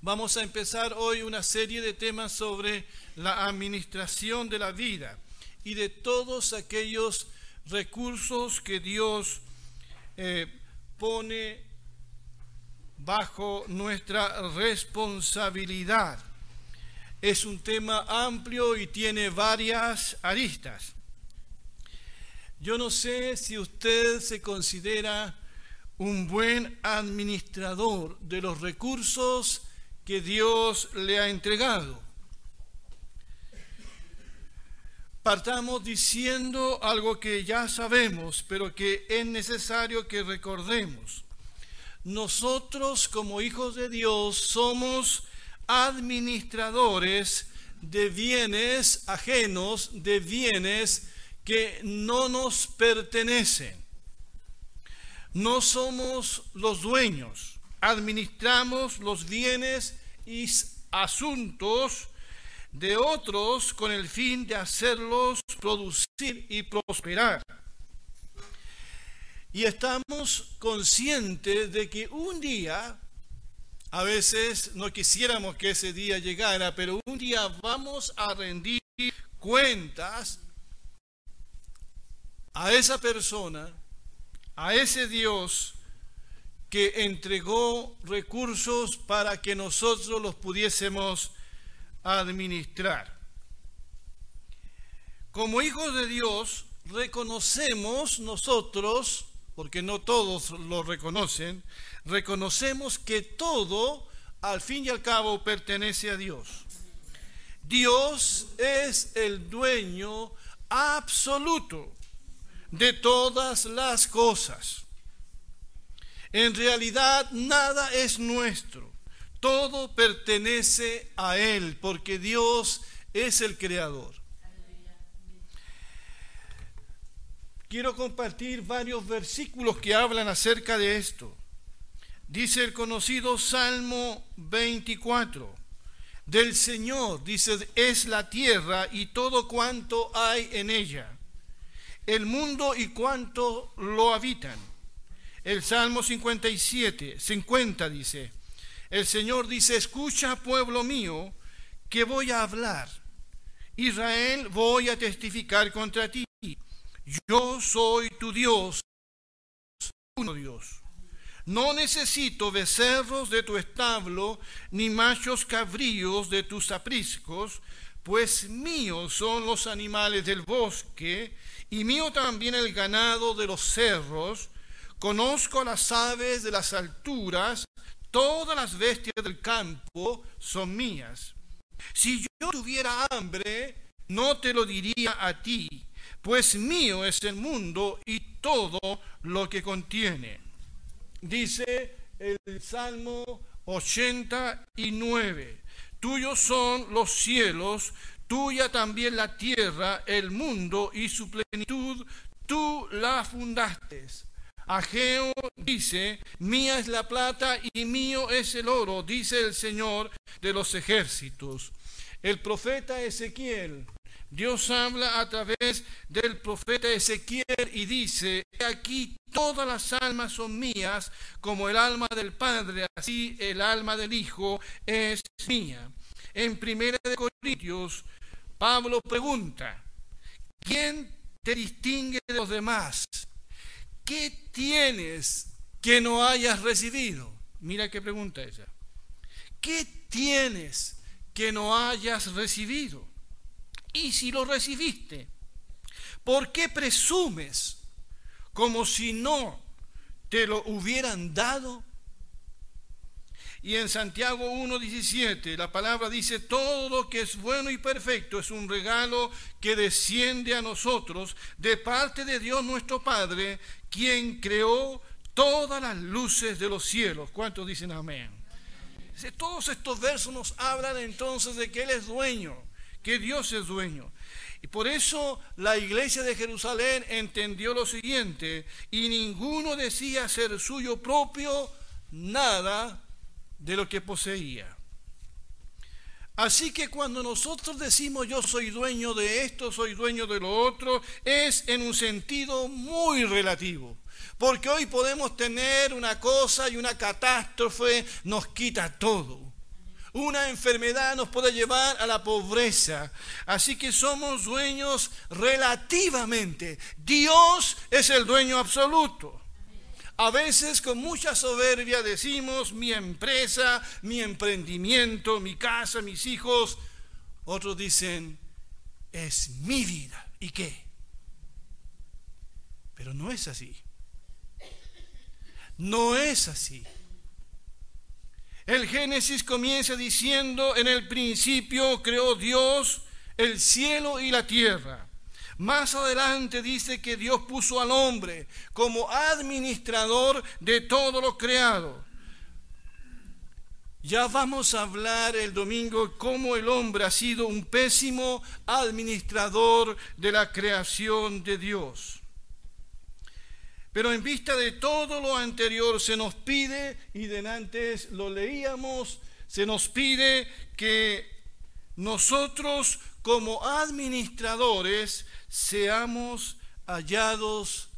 Vamos a empezar hoy una serie de temas sobre la administración de la vida y de todos aquellos recursos que Dios eh, pone bajo nuestra responsabilidad. Es un tema amplio y tiene varias aristas. Yo no sé si usted se considera un buen administrador de los recursos que Dios le ha entregado. Partamos diciendo algo que ya sabemos, pero que es necesario que recordemos. Nosotros como hijos de Dios somos administradores de bienes ajenos, de bienes que no nos pertenecen. No somos los dueños administramos los bienes y asuntos de otros con el fin de hacerlos producir y prosperar. Y estamos conscientes de que un día, a veces no quisiéramos que ese día llegara, pero un día vamos a rendir cuentas a esa persona, a ese Dios que entregó recursos para que nosotros los pudiésemos administrar. Como hijos de Dios, reconocemos nosotros, porque no todos lo reconocen, reconocemos que todo, al fin y al cabo, pertenece a Dios. Dios es el dueño absoluto de todas las cosas. En realidad nada es nuestro, todo pertenece a Él, porque Dios es el creador. Quiero compartir varios versículos que hablan acerca de esto. Dice el conocido Salmo 24, del Señor, dice, es la tierra y todo cuanto hay en ella, el mundo y cuanto lo habitan el Salmo 57, 50 dice, el Señor dice, escucha pueblo mío, que voy a hablar. Israel, voy a testificar contra ti. Yo soy tu Dios, uno Dios. No necesito becerros de tu establo, ni machos cabríos de tus apriscos, pues míos son los animales del bosque, y mío también el ganado de los cerros, Conozco las aves de las alturas, todas las bestias del campo son mías. Si yo tuviera hambre, no te lo diría a ti, pues mío es el mundo y todo lo que contiene. Dice el Salmo 89, tuyos son los cielos, tuya también la tierra, el mundo y su plenitud, tú la fundaste. Ageo dice, mía es la plata y mío es el oro, dice el Señor de los ejércitos. El profeta Ezequiel, Dios habla a través del profeta Ezequiel y dice, aquí todas las almas son mías, como el alma del Padre, así el alma del Hijo es mía. En Primera de Corintios, Pablo pregunta, ¿quién te distingue de los demás? ¿Qué tienes que no hayas recibido? Mira qué pregunta ella. ¿Qué tienes que no hayas recibido? Y si lo recibiste, ¿por qué presumes como si no te lo hubieran dado? Y en Santiago 1.17 la palabra dice, todo lo que es bueno y perfecto es un regalo que desciende a nosotros de parte de Dios nuestro Padre, quien creó todas las luces de los cielos. ¿Cuántos dicen amén? Todos estos versos nos hablan entonces de que Él es dueño, que Dios es dueño. Y por eso la iglesia de Jerusalén entendió lo siguiente, y ninguno decía ser suyo propio nada de lo que poseía. Así que cuando nosotros decimos yo soy dueño de esto, soy dueño de lo otro, es en un sentido muy relativo. Porque hoy podemos tener una cosa y una catástrofe nos quita todo. Una enfermedad nos puede llevar a la pobreza. Así que somos dueños relativamente. Dios es el dueño absoluto. A veces con mucha soberbia decimos mi empresa, mi emprendimiento, mi casa, mis hijos. Otros dicen, es mi vida. ¿Y qué? Pero no es así. No es así. El Génesis comienza diciendo, en el principio creó Dios el cielo y la tierra. Más adelante dice que Dios puso al hombre como administrador de todo lo creado. Ya vamos a hablar el domingo cómo el hombre ha sido un pésimo administrador de la creación de Dios. Pero en vista de todo lo anterior se nos pide, y de antes lo leíamos, se nos pide que nosotros como administradores seamos hallados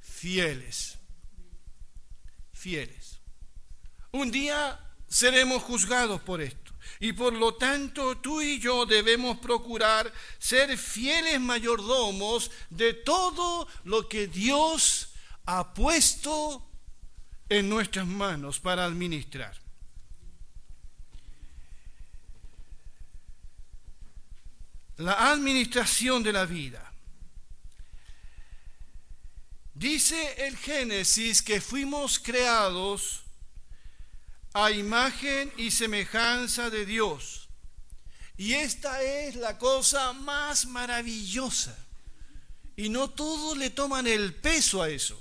fieles. Fieles. Un día seremos juzgados por esto. Y por lo tanto tú y yo debemos procurar ser fieles mayordomos de todo lo que Dios ha puesto en nuestras manos para administrar. La administración de la vida. Dice el Génesis que fuimos creados a imagen y semejanza de Dios. Y esta es la cosa más maravillosa. Y no todos le toman el peso a eso.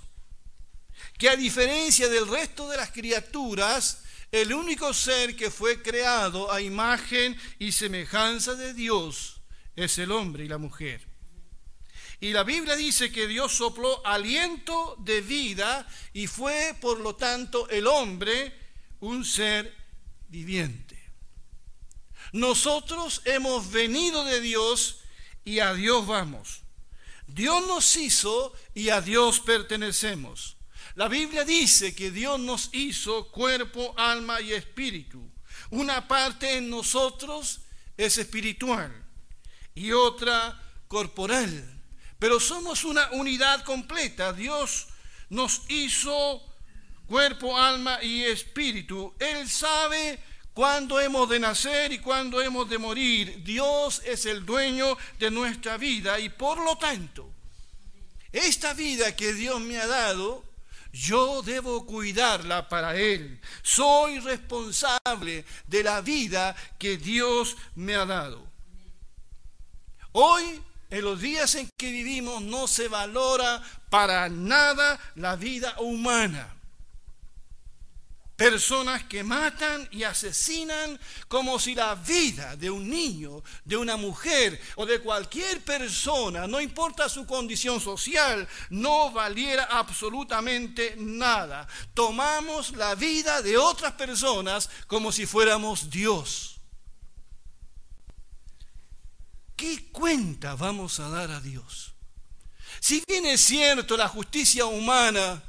Que a diferencia del resto de las criaturas, el único ser que fue creado a imagen y semejanza de Dios es el hombre y la mujer. Y la Biblia dice que Dios sopló aliento de vida y fue, por lo tanto, el hombre un ser viviente. Nosotros hemos venido de Dios y a Dios vamos. Dios nos hizo y a Dios pertenecemos. La Biblia dice que Dios nos hizo cuerpo, alma y espíritu. Una parte en nosotros es espiritual y otra corporal. Pero somos una unidad completa. Dios nos hizo cuerpo, alma y espíritu. Él sabe cuándo hemos de nacer y cuándo hemos de morir. Dios es el dueño de nuestra vida y por lo tanto, esta vida que Dios me ha dado, yo debo cuidarla para Él. Soy responsable de la vida que Dios me ha dado. Hoy en los días en que vivimos no se valora para nada la vida humana. Personas que matan y asesinan como si la vida de un niño, de una mujer o de cualquier persona, no importa su condición social, no valiera absolutamente nada. Tomamos la vida de otras personas como si fuéramos Dios. ¿Qué cuenta vamos a dar a Dios? Si bien es cierto, la justicia humana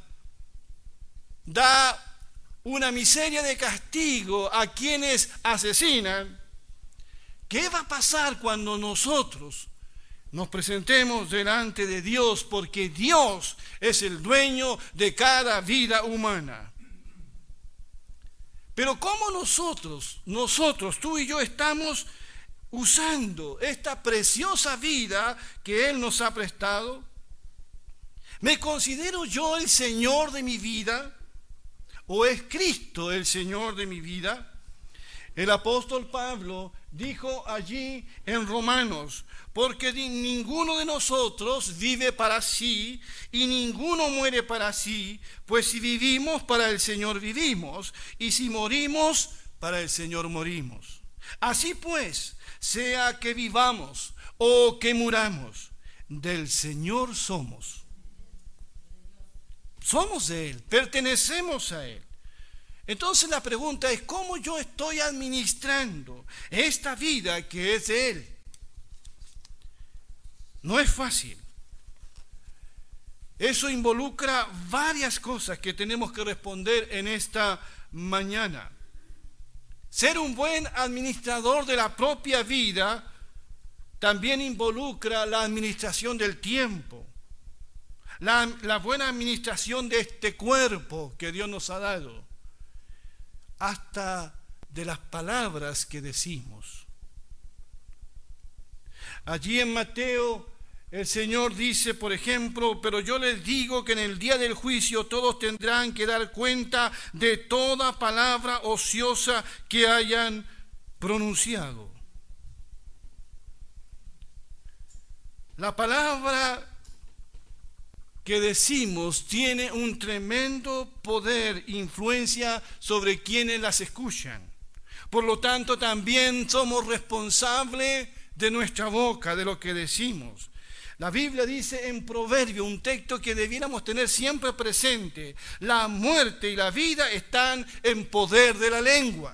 da una miseria de castigo a quienes asesinan, ¿qué va a pasar cuando nosotros nos presentemos delante de Dios porque Dios es el dueño de cada vida humana? Pero ¿cómo nosotros, nosotros, tú y yo estamos usando esta preciosa vida que Él nos ha prestado? ¿Me considero yo el Señor de mi vida? ¿O es Cristo el Señor de mi vida? El apóstol Pablo dijo allí en Romanos, porque ninguno de nosotros vive para sí y ninguno muere para sí, pues si vivimos para el Señor vivimos y si morimos para el Señor morimos. Así pues, sea que vivamos o que muramos, del Señor somos. Somos de Él, pertenecemos a Él. Entonces la pregunta es, ¿cómo yo estoy administrando esta vida que es de Él? No es fácil. Eso involucra varias cosas que tenemos que responder en esta mañana. Ser un buen administrador de la propia vida también involucra la administración del tiempo, la, buena administración de este cuerpo que Dios nos ha dado, hasta de las palabras que decimos. Allí en Mateo el Señor dice, por ejemplo, pero yo les digo que en el día del juicio todos tendrán que dar cuenta de toda palabra ociosa que hayan pronunciado. La palabra que decimos tiene un tremendo poder, influencia sobre quienes las escuchan. Por lo tanto, también somos responsables de nuestra boca, de lo que decimos. La Biblia dice en Proverbio, un texto que debiéramos tener siempre presente, la muerte y la vida están en poder de la lengua.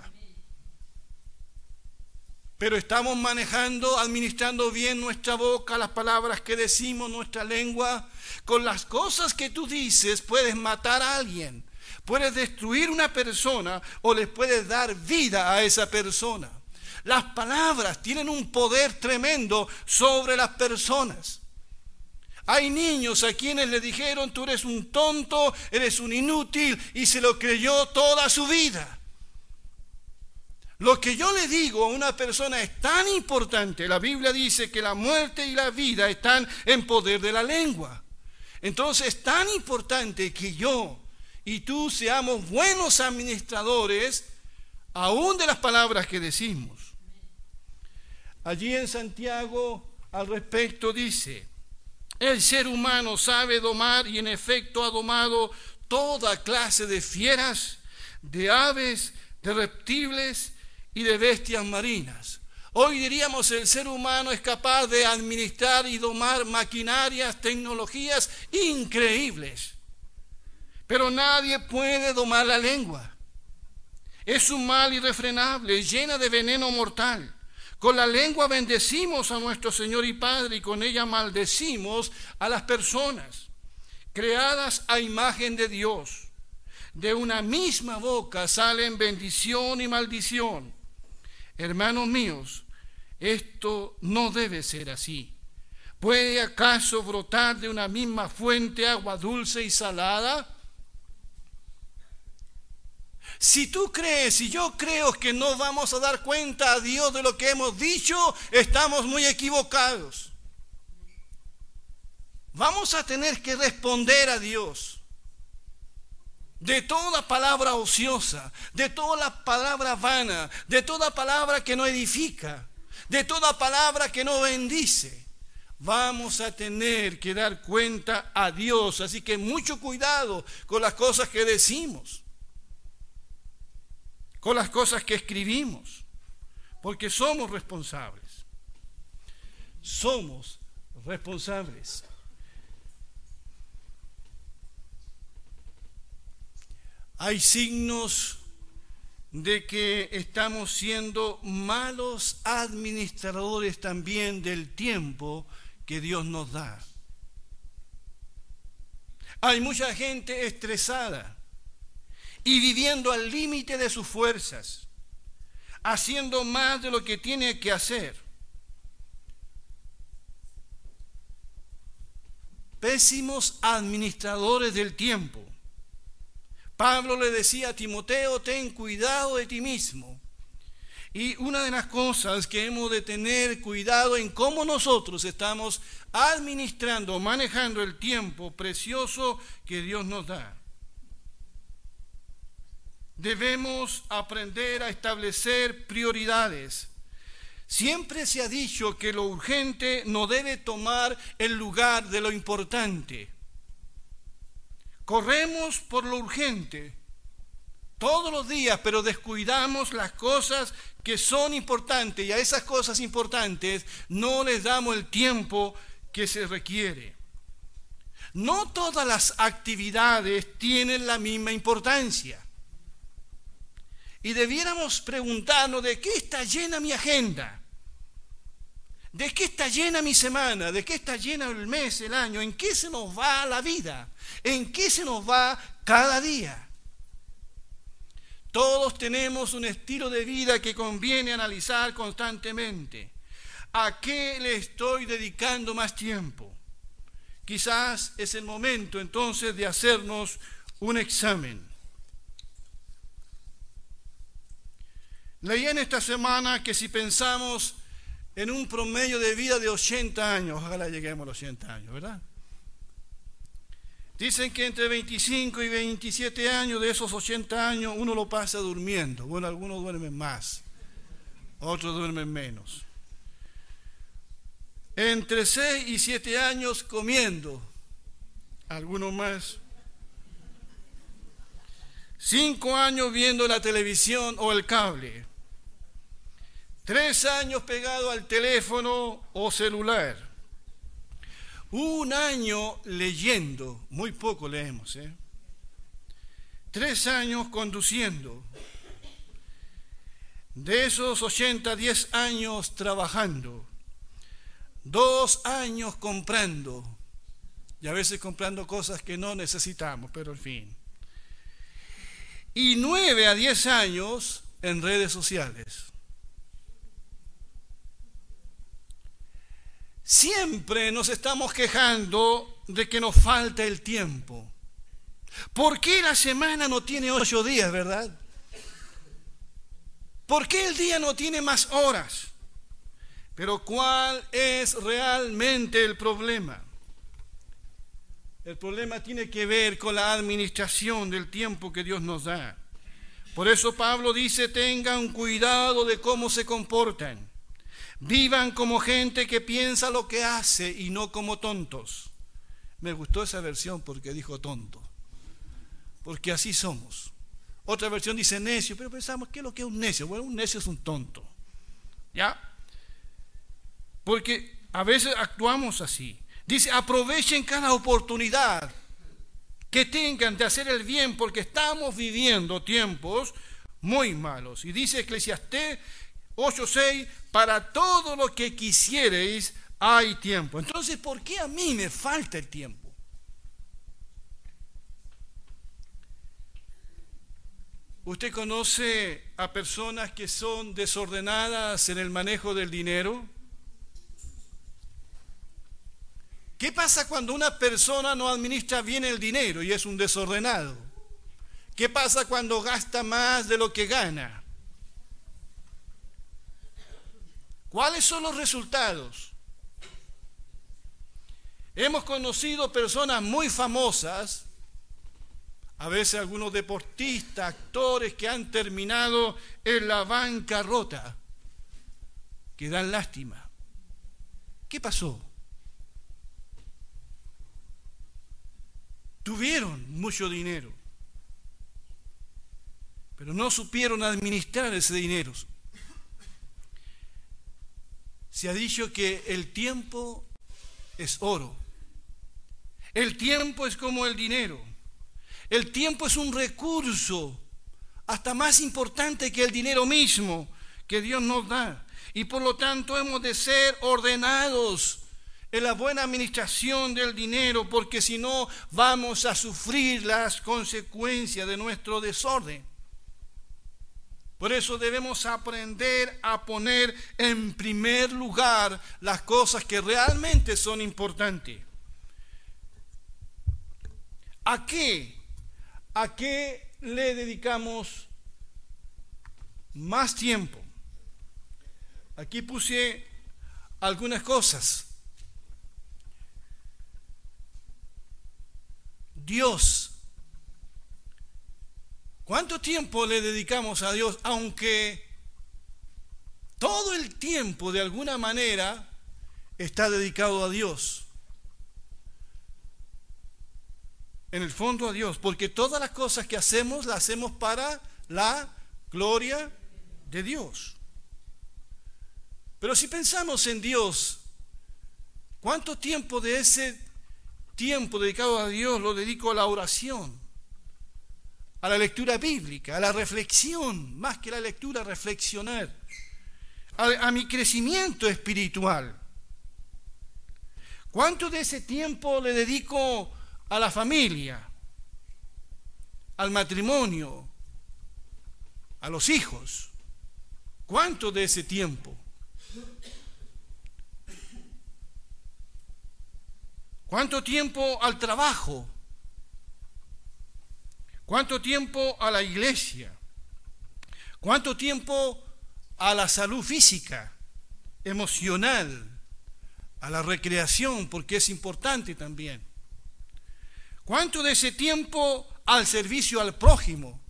Pero estamos manejando, administrando bien nuestra boca, las palabras que decimos, nuestra lengua. Con las cosas que tú dices puedes matar a alguien, puedes destruir una persona o les puedes dar vida a esa persona. Las palabras tienen un poder tremendo sobre las personas. Hay niños a quienes le dijeron, tú eres un tonto, eres un inútil, y se lo creyó toda su vida. Lo que yo le digo a una persona es tan importante. La Biblia dice que la muerte y la vida están en poder de la lengua. Entonces es tan importante que yo y tú seamos buenos administradores aún de las palabras que decimos. Allí en Santiago al respecto dice, el ser humano sabe domar y en efecto ha domado toda clase de fieras, de aves, de reptiles y de bestias marinas. Hoy diríamos el ser humano es capaz de administrar y domar maquinarias, tecnologías increíbles. Pero nadie puede domar la lengua. Es un mal irrefrenable, llena de veneno mortal. Con la lengua bendecimos a nuestro Señor y Padre y con ella maldecimos a las personas creadas a imagen de Dios. De una misma boca salen bendición y maldición. Hermanos míos, esto no debe ser así. ¿Puede acaso brotar de una misma fuente agua dulce y salada? Si tú crees y yo creo que no vamos a dar cuenta a Dios de lo que hemos dicho, estamos muy equivocados. Vamos a tener que responder a Dios de toda palabra ociosa, de toda palabra vana, de toda palabra que no edifica, de toda palabra que no bendice. Vamos a tener que dar cuenta a Dios. Así que mucho cuidado con las cosas que decimos con las cosas que escribimos, porque somos responsables. Somos responsables. Hay signos de que estamos siendo malos administradores también del tiempo que Dios nos da. Hay mucha gente estresada y viviendo al límite de sus fuerzas, haciendo más de lo que tiene que hacer. Pésimos administradores del tiempo. Pablo le decía a Timoteo, ten cuidado de ti mismo. Y una de las cosas que hemos de tener cuidado en cómo nosotros estamos administrando, manejando el tiempo precioso que Dios nos da. Debemos aprender a establecer prioridades. Siempre se ha dicho que lo urgente no debe tomar el lugar de lo importante. Corremos por lo urgente todos los días, pero descuidamos las cosas que son importantes y a esas cosas importantes no les damos el tiempo que se requiere. No todas las actividades tienen la misma importancia. Y debiéramos preguntarnos de qué está llena mi agenda, de qué está llena mi semana, de qué está llena el mes, el año, en qué se nos va la vida, en qué se nos va cada día. Todos tenemos un estilo de vida que conviene analizar constantemente. ¿A qué le estoy dedicando más tiempo? Quizás es el momento entonces de hacernos un examen. Leí en esta semana que si pensamos en un promedio de vida de 80 años, ojalá lleguemos a los 80 años, ¿verdad? Dicen que entre 25 y 27 años de esos 80 años uno lo pasa durmiendo. Bueno, algunos duermen más, otros duermen menos. Entre 6 y 7 años comiendo, algunos más. 5 años viendo la televisión o el cable. 3 años pegado al teléfono o celular un año leyendo, muy poco leemos, ¿eh? Tres años conduciendo. De esos 80, 10 años trabajando. Dos años comprando. Y a veces comprando cosas que no necesitamos, pero en fin. Y nueve a 10 años en redes sociales. Siempre nos estamos quejando de que nos falta el tiempo. ¿Por qué la semana no tiene ocho días, verdad? ¿Por qué el día no tiene más horas? Pero ¿cuál es realmente el problema? El problema tiene que ver con la administración del tiempo que Dios nos da. Por eso Pablo dice, tengan cuidado de cómo se comportan. Vivan como gente que piensa lo que hace y no como tontos. Me gustó esa versión porque dijo tonto. Porque así somos. Otra versión dice necio, pero pensamos, ¿qué es lo que es un necio? Bueno, un necio es un tonto. ¿Ya? Porque a veces actuamos así. Dice, aprovechen cada oportunidad que tengan de hacer el bien porque estamos viviendo tiempos muy malos. Y dice Eclesiastés 8.6, para todo lo que quisierais hay tiempo. Entonces, ¿por qué a mí me falta el tiempo? ¿Usted conoce a personas que son desordenadas en el manejo del dinero? ¿Qué pasa cuando una persona no administra bien el dinero y es un desordenado? ¿Qué pasa cuando gasta más de lo que gana? ¿Cuáles son los resultados? Hemos conocido personas muy famosas, a veces algunos deportistas, actores que han terminado en la bancarrota, que dan lástima. ¿Qué pasó? Tuvieron mucho dinero, pero no supieron administrar ese dinero se ha dicho que el tiempo es oro. El tiempo es como el dinero. El tiempo es un recurso hasta más importante que el dinero mismo que Dios nos da. Y por lo tanto hemos de ser ordenados en la buena administración del dinero, porque si no vamos a sufrir las consecuencias de nuestro desorden. Por eso debemos aprender a poner en primer lugar las cosas que realmente son importantes. ¿A qué? ¿A qué le dedicamos más tiempo? Aquí puse algunas cosas. Dios ¿Cuánto tiempo le dedicamos a Dios? Aunque todo el tiempo de alguna manera está dedicado a Dios. En el fondo a Dios, porque todas las cosas que hacemos las hacemos para la gloria de Dios. Pero si pensamos en Dios, ¿cuánto tiempo de ese tiempo dedicado a Dios lo dedico a la oración? A la lectura bíblica, a la reflexión, más que la lectura, reflexionar, a, mi crecimiento espiritual. ¿Cuánto de ese tiempo le dedico a la familia, al matrimonio, a los hijos. ¿Cuánto de ese tiempo? ¿Cuánto tiempo al trabajo? ¿Cuánto tiempo a la iglesia? ¿Cuánto tiempo a la salud física, emocional, a la recreación, porque es importante también? ¿Cuánto de ese tiempo al servicio al prójimo?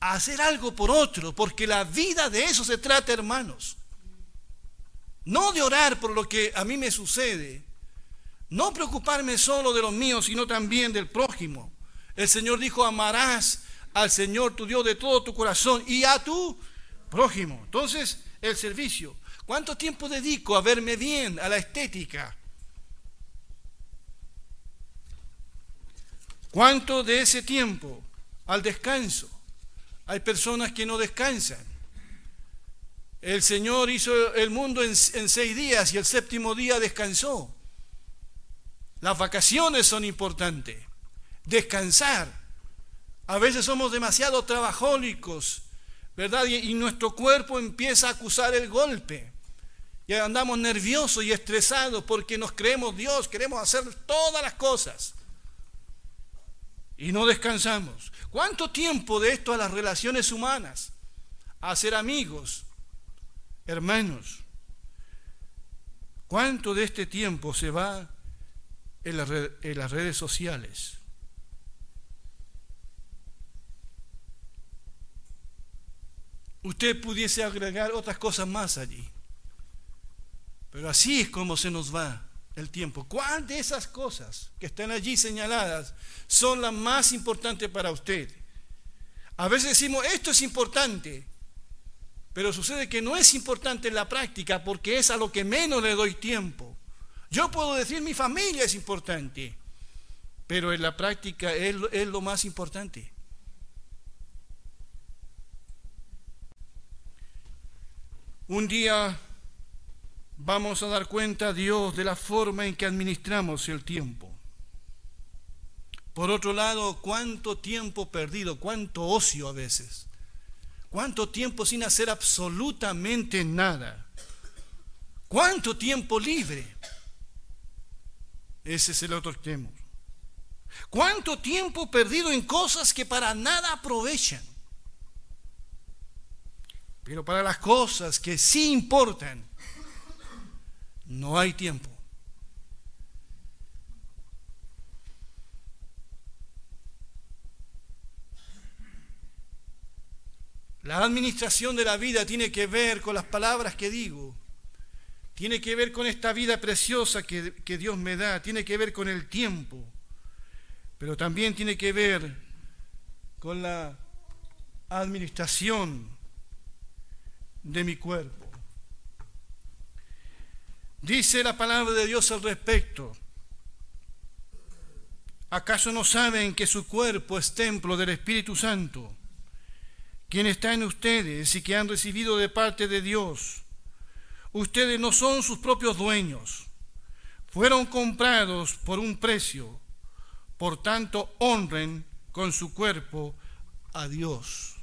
A hacer algo por otro, porque la vida de eso se trata, hermanos. No de orar por lo que a mí me sucede, no preocuparme solo de los míos, sino también del prójimo. El Señor dijo, amarás al Señor tu Dios de todo tu corazón y a tu prójimo. Entonces, el servicio. ¿Cuánto tiempo dedico a verme bien, a la estética? ¿Cuánto de ese tiempo al descanso? Hay personas que no descansan. El Señor hizo el mundo en, en seis días y el séptimo día descansó. Las vacaciones son importantes descansar. A veces somos demasiado trabajólicos, ¿verdad? Y, nuestro cuerpo empieza a acusar el golpe. Y andamos nerviosos y estresados porque nos creemos Dios, queremos hacer todas las cosas. Y no descansamos. ¿Cuánto tiempo de esto a las relaciones humanas? A ser amigos, hermanos. ¿Cuánto de este tiempo se va en, en las redes sociales? Usted pudiese agregar otras cosas más allí. Pero así es como se nos va el tiempo. ¿Cuál de esas cosas que están allí señaladas son las más importantes para usted? A veces decimos, esto es importante, pero sucede que no es importante en la práctica porque es a lo que menos le doy tiempo. Yo puedo decir, mi familia es importante, pero en la práctica es, es lo más importante. Un día vamos a dar cuenta a Dios de la forma en que administramos el tiempo. Por otro lado, cuánto tiempo perdido, cuánto ocio a veces, cuánto tiempo sin hacer absolutamente nada, cuánto tiempo libre. Ese es el otro extremo. Cuánto tiempo perdido en cosas que para nada aprovechan. Pero para las cosas que sí importan, no hay tiempo. La administración de la vida tiene que ver con las palabras que digo, tiene que ver con esta vida preciosa que, Dios me da, tiene que ver con el tiempo, pero también tiene que ver con la administración de mi cuerpo. Dice la palabra de Dios al respecto. ¿Acaso no saben que su cuerpo es templo del Espíritu Santo, quien está en ustedes y que han recibido de parte de Dios? Ustedes no son sus propios dueños, fueron comprados por un precio, por tanto honren con su cuerpo a Dios.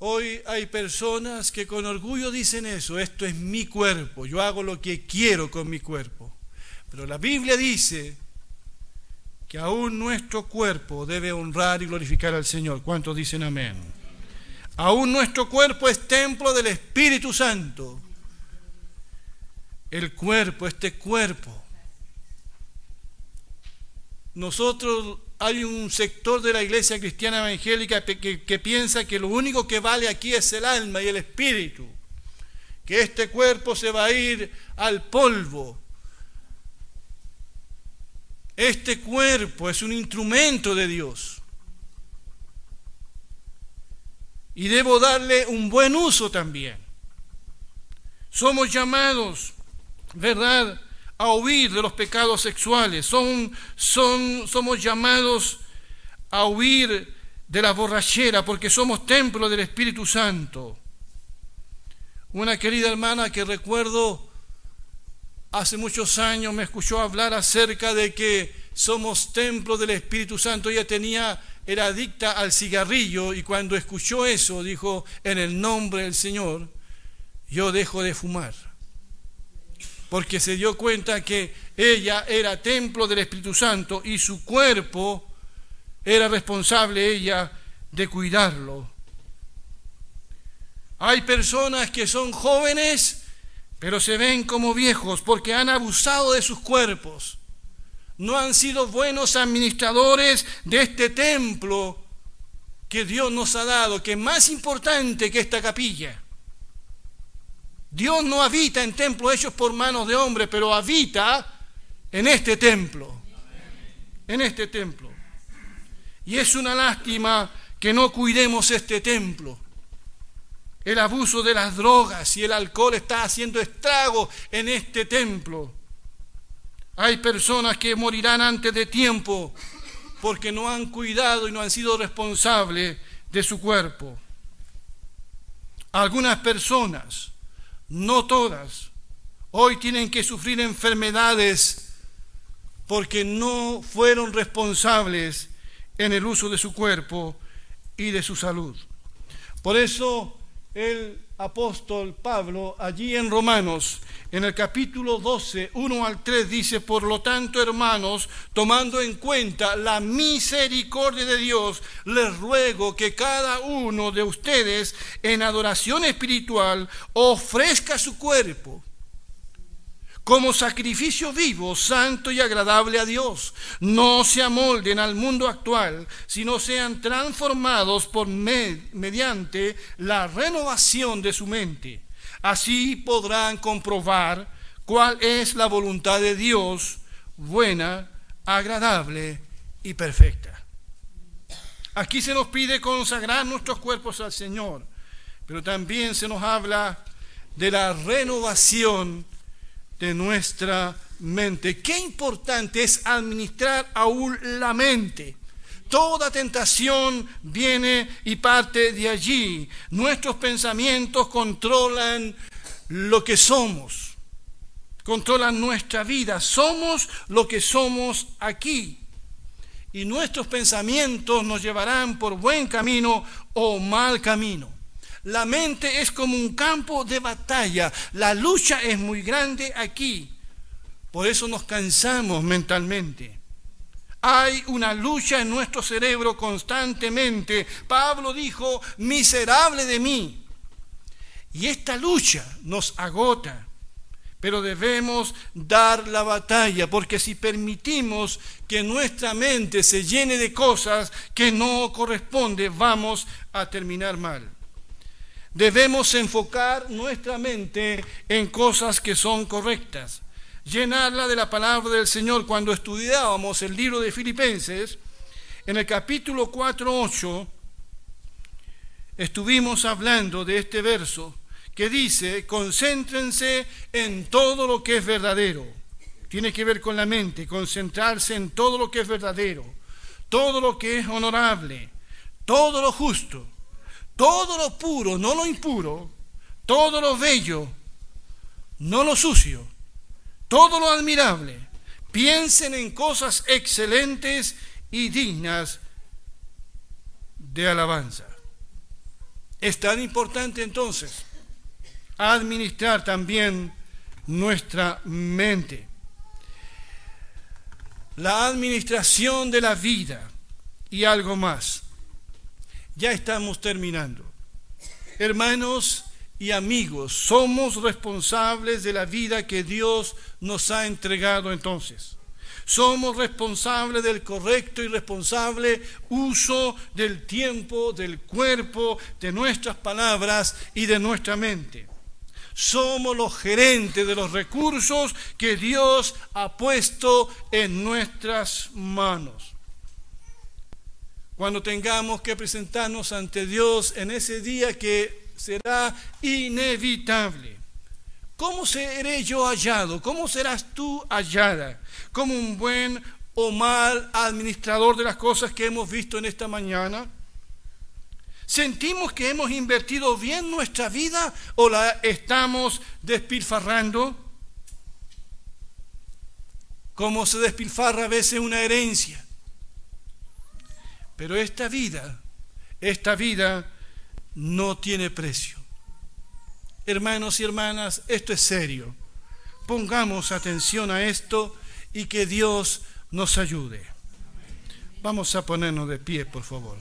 Hoy hay personas que con orgullo dicen eso, esto es mi cuerpo, yo hago lo que quiero con mi cuerpo. Pero la Biblia dice que aún nuestro cuerpo debe honrar y glorificar al Señor. ¿Cuántos dicen amén? Aún nuestro cuerpo es templo del Espíritu Santo. El cuerpo, este cuerpo. Nosotros hay un sector de la iglesia cristiana evangélica que, piensa que lo único que vale aquí es el alma y el espíritu, que este cuerpo se va a ir al polvo. Este cuerpo es un instrumento de Dios. Y debo darle un buen uso también. Somos llamados, ¿verdad?, a huir de los pecados sexuales, son, son, somos llamados a huir de la borrachera porque somos templo del Espíritu Santo. Una querida hermana que recuerdo hace muchos años me escuchó hablar acerca de que somos templo del Espíritu Santo. Ella tenía era adicta al cigarrillo y cuando escuchó eso dijo, en el nombre del Señor, yo dejo de fumar. Porque se dio cuenta que ella era templo del Espíritu Santo y su cuerpo era responsable ella de cuidarlo. Hay personas que son jóvenes, pero se ven como viejos porque han abusado de sus cuerpos. No han sido buenos administradores de este templo que Dios nos ha dado, que es más importante que esta capilla. Dios no habita en templos hechos por manos de hombres, pero habita en este templo. En este templo. Y es una lástima que no cuidemos este templo. El abuso de las drogas y el alcohol está haciendo estrago en este templo. Hay personas que morirán antes de tiempo porque no han cuidado y no han sido responsables de su cuerpo. Algunas personas, no todas, hoy tienen que sufrir enfermedades porque no fueron responsables en el uso de su cuerpo y de su salud. Por eso el apóstol Pablo allí en Romanos, en el capítulo 12, 1 al 3, dice, por lo tanto, hermanos, tomando en cuenta la misericordia de Dios, les ruego que cada uno de ustedes en adoración espiritual ofrezca su cuerpo como sacrificio vivo, santo y agradable a Dios. No se amolden al mundo actual, sino sean transformados por mediante la renovación de su mente. Así podrán comprobar cuál es la voluntad de Dios, buena, agradable y perfecta. Aquí se nos pide consagrar nuestros cuerpos al Señor, pero también se nos habla de la renovación de nuestra mente. Qué importante es administrar aún la mente. Toda tentación viene y parte de allí. Nuestros pensamientos controlan lo que somos, controlan nuestra vida. Somos lo que somos aquí. Y nuestros pensamientos nos llevarán por buen camino o mal camino. La mente es como un campo de batalla. La lucha es muy grande aquí. Por eso nos cansamos mentalmente. Hay una lucha en nuestro cerebro constantemente. Pablo dijo, miserable de mí. Y esta lucha nos agota. Pero debemos dar la batalla, porque si permitimos que nuestra mente se llene de cosas que no corresponden, vamos a terminar mal debemos enfocar nuestra mente en cosas que son correctas, llenarla de la palabra del Señor. Cuando estudiábamos el libro de Filipenses, en el capítulo 4.8, estuvimos hablando de este verso que dice, concéntrense en todo lo que es verdadero. Tiene que ver con la mente, concentrarse en todo lo que es verdadero, todo lo que es honorable, todo lo justo todo lo puro, no lo impuro, todo lo bello, no lo sucio, todo lo admirable. Piensen en cosas excelentes y dignas de alabanza. Es tan importante entonces administrar también nuestra mente. La administración de la vida y algo más ya estamos terminando. Hermanos y amigos, somos responsables de la vida que Dios nos ha entregado entonces. Somos responsables del correcto y responsable uso del tiempo, del cuerpo, de nuestras palabras y de nuestra mente. Somos los gerentes de los recursos que Dios ha puesto en nuestras manos cuando tengamos que presentarnos ante Dios en ese día que será inevitable. ¿Cómo seré yo hallado? ¿Cómo serás tú hallada? ¿Como un buen o mal administrador de las cosas que hemos visto en esta mañana? ¿Sentimos que hemos invertido bien nuestra vida o la estamos despilfarrando? Como se despilfarra a veces una herencia Pero esta vida, esta vida no tiene precio. Hermanos y hermanas, esto es serio. Pongamos atención a esto y que Dios nos ayude. Vamos a ponernos de pie, por favor.